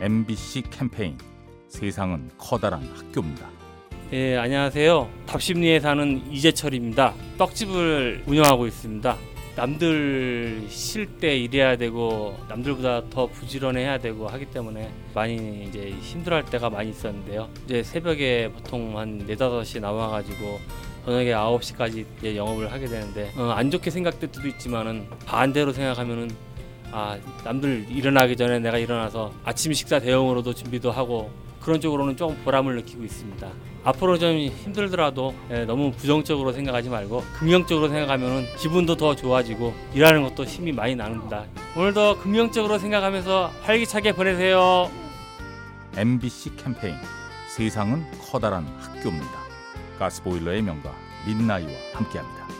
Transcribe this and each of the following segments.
MBC 캠페인 세상은 커다란 학교입니다. 예, 안녕하세요. 답심리에 사는 이재철입니다. 떡집을 운영하고 있습니다. 남들 쉴 때 일해야 되고 남들보다 더 부지런해야 되고 하기 때문에 많이 이제 힘들어할 때가 많이 있었는데요. 이제 새벽에 보통 한 4, 5시 나와 가지고 저녁에 9시까지 이제 영업을 하게 되는데 어, 안 좋게 생각될 때도 있지만은 반대로 생각하면은 아, 남들 일어나기 전에 내가 일어나서 아침 식사 대용으로도 준비도 하고 그런 쪽으로는 조금 보람을 느끼고 있습니다. 앞으로 좀 힘들더라도 예, 너무 부정적으로 생각하지 말고 긍정적으로 생각하면 기분도 더 좋아지고 일하는 것도 힘이 많이 나는다. 오늘도 긍정적으로 생각하면서 활기차게 보내세요. MBC 캠페인 세상은 커다란 학교입니다. 가스보일러의 명가 민나이와 함께합니다.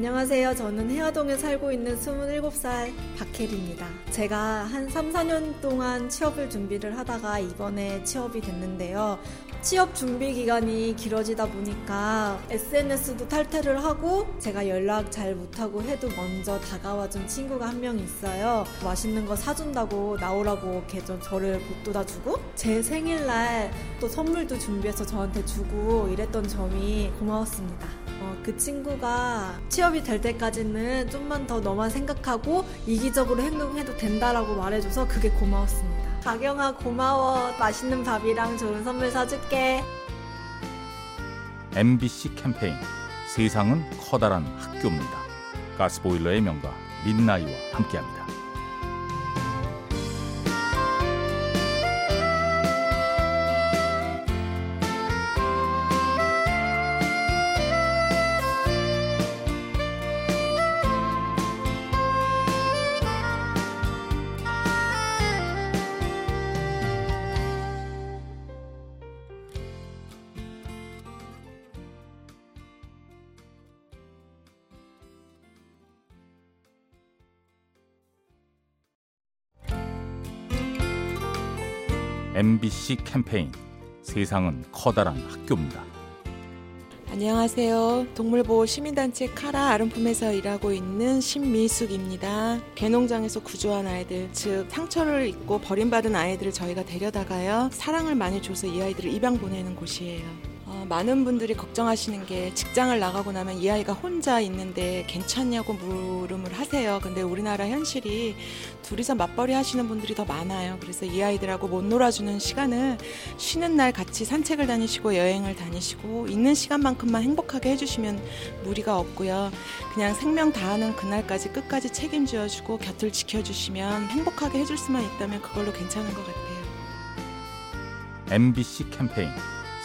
안녕하세요. 저는 해화동에 살고 있는 27살 박혜리입니다. 제가 한 3, 4년 동안 취업을 준비를 하다가 이번에 취업이 됐는데요. 취업 준비 기간이 길어지다 보니까 SNS도 탈퇴를 하고 제가 연락 잘 못하고 해도 먼저 다가와준 친구가 한 명 있어요. 맛있는 거 사준다고 나오라고 계속 저를 붙돋아 주고 제 생일날 또 선물도 준비해서 저한테 주고 이랬던 점이 고마웠습니다. 어, 그 친구가 취업이 될 때까지는 좀만 더 너만 생각하고 이기적으로 행동해도 된다라고 말해줘서 그게 고마웠습니다. 가경아 고마워. 맛있는 밥이랑 좋은 선물 사줄게. MBC 캠페인 세상은 커다란 학교입니다. 가스보일러의 명가 민나이와 함께합니다. MBC 캠페인 세상은 커다란 학교입니다. 안녕하세요. 동물보호 시민단체 카라 아름품에서 일하고 있는 신미숙입니다. 개농장에서 구조한 아이들, 즉 상처를 입고 버림받은 아이들을 저희가 데려다가요. 사랑을 많이 줘서 이 아이들을 입양 보내는 곳이에요. 어, 많은 분들이 걱정하시는 게 직장을 나가고 나면 이 아이가 혼자 있는데 괜찮냐고 물음을 하세요. 근데 우리나라 현실이 둘이서 맞벌이 하시는 분들이 더 많아요. 그래서 이 아이들하고 못 놀아주는 시간을 쉬는 날 같이 산책을 다니시고 여행을 다니시고 있는 시간만큼만 행복하게 해주시면 무리가 없고요. 그냥 생명 다하는 그날까지 끝까지 책임져주고 곁을 지켜주시면 행복하게 해줄 수만 있다면 그걸로 괜찮은 것 같아요. MBC 캠페인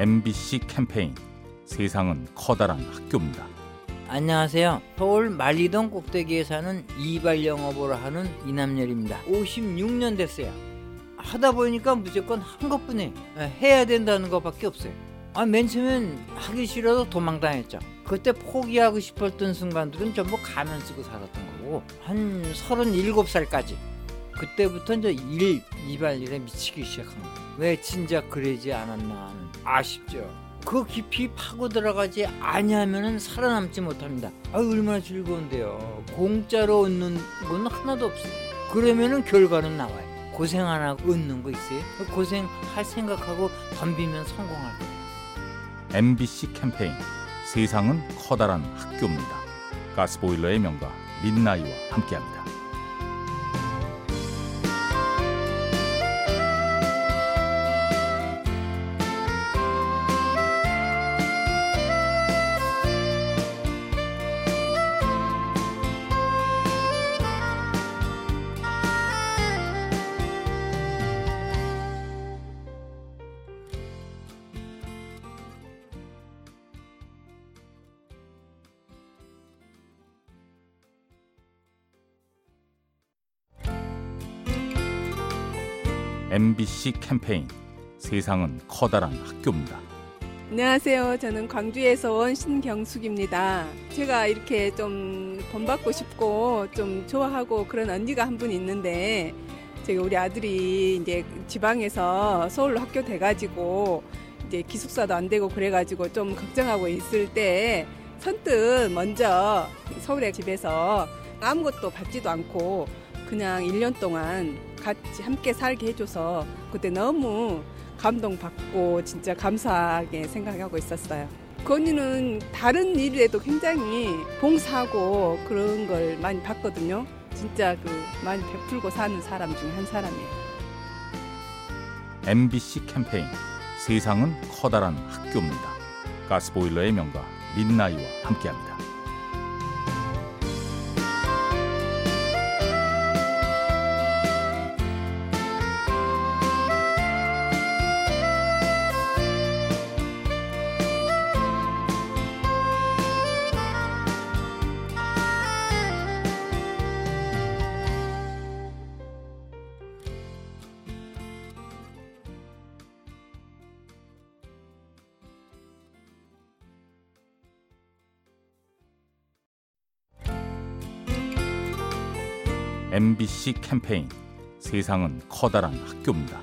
MBC 캠페인 세상은 커다란 학교입니다. 안녕하세요. 서울 만리동 꼭대기에 사는 이발 영업을 하는 이남열입니다. 56년 됐어요. 하다 보니까 무조건 한 것뿐이에요. 해야 된다는 것밖에 없어요. 아, 맨 처음엔 하기 싫어서 도망다녔죠. 그때 포기하고 싶었던 순간들은 전부 가면 쓰고 살았던 거고 한 37살까지 그때부터 이제 일 이발 일에 미치기 시작한 거예요. 왜 진작 그러지 않았나 아쉽죠. 그 깊이 파고 들어가지 아니하면은 살아남지 못합니다. 아 얼마나 즐거운데요. 공짜로 얻는 건 하나도 없어요. 그러면은 결과는 나와요. 고생 안 하고 얻는 거 있어요? 고생할 생각하고 덤비면 성공할 거예요. MBC 캠페인 세상은 커다란 학교입니다. 가스보일러의 명가 민나이와 함께합니다. MBC 캠페인 세상은 커다란 학교입니다. 안녕하세요. 저는 광주에서 온 신경숙입니다. 제가 이렇게 좀 본받고 싶고 좀 좋아하고 그런 언니가 한 분 있는데 제가 우리 아들이 이제 지방에서 서울로 학교 돼가지고 이제 기숙사도 안 되고 그래가지고 좀 걱정하고 있을 때 선뜻 먼저 서울에 집에서 아무것도 받지도 않고 그냥 1년 동안 같이 함께 살게 해줘서 그때 너무 감동받고 진짜 감사하게 생각하고 있었어요. 그 언니는 다른 일에도 굉장히 봉사하고 그런 걸 많이 봤거든요. 진짜 그 많이 베풀고 사는 사람 중에 한 사람이에요. MBC 캠페인 세상은 커다란 학교입니다. 가스보일러의 명가 민나이와 함께합니다. MBC 캠페인 세상은 커다란 학교입니다.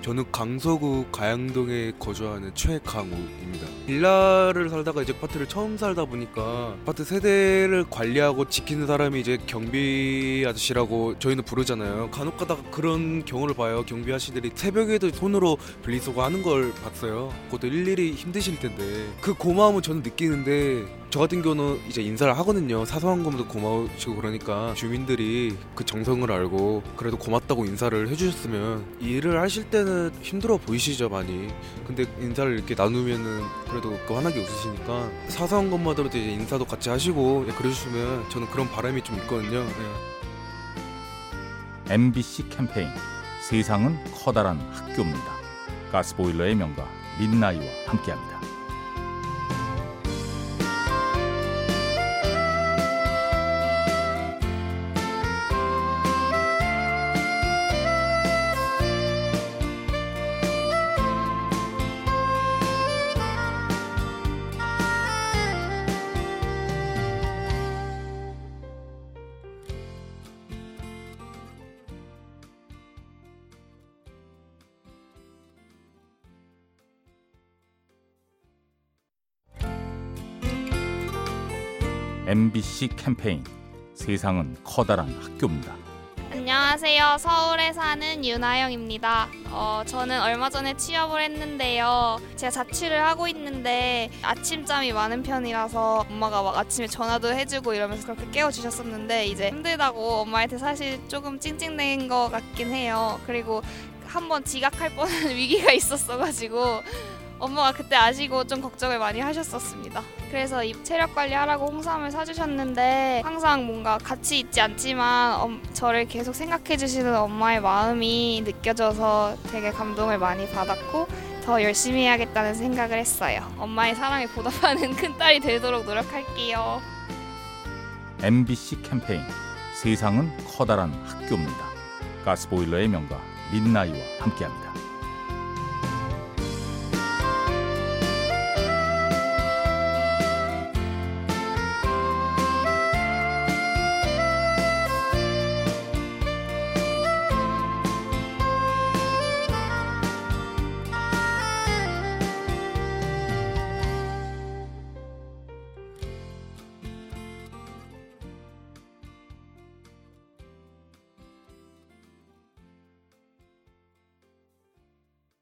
저는 강서구 가양동에 거주하는 최강우입니다. 빌라를 살다가 이제 아파트를 처음 살다 보니까 아파트 세대를 관리하고 지키는 사람이 이제 경비 아저씨라고 저희는 부르잖아요. 간혹 가다가 그런 경우를 봐요. 경비 아저씨들이 새벽에도 손으로 분리수거 하는 걸 봤어요. 그것도 일일이 힘드실 텐데 그 고마움은 저는 느끼는데 저 같은 경우는 이제 인사를 하거든요. 사소한 것도 고마우시고 그러니까 주민들이 그 정성을 알고 그래도 고맙다고 인사를 해주셨으면 일을 하실 때는 힘들어 보이시죠 많이. 근데 인사를 이렇게 나누면은 그래도 그 환하게 웃으시니까 사소한 것마저도 이제 인사도 같이 하시고 예, 그러시면 저는 그런 바람이 좀 있거든요. 예. MBC 캠페인 세상은 커다란 학교입니다. 가스보일러의 명가 민나이와 함께합니다. MBC 캠페인 세상은 커다란 학교입니다. 안녕하세요. 서울에 사는 윤아영입니다. 어, 저는 얼마 전에 취업을 했는데요. 제가 자취를 하고 있는데 아침잠이 많은 편이라서 엄마가 막 아침에 전화도 해주고 이러면서 그렇게 깨워주셨었는데 이제 힘들다고 엄마한테 사실 조금 찡찡댄 것 같긴 해요. 그리고 한번 지각할 뻔한 위기가 있었어가지고 엄마가 그때 아시고 좀 걱정을 많이 하셨었습니다. 그래서 이 체력 관리하라고 홍삼을 사주셨는데 항상 뭔가 같이 있지 않지만 엄, 저를 계속 생각해 주시는 엄마의 마음이 느껴져서 되게 감동을 많이 받았고 더 열심히 해야겠다는 생각을 했어요. 엄마의 사랑에 보답하는 큰 딸이 되도록 노력할게요. MBC 캠페인 세상은 커다란 학교입니다. 가스보일러의 명가 민나이와 함께합니다.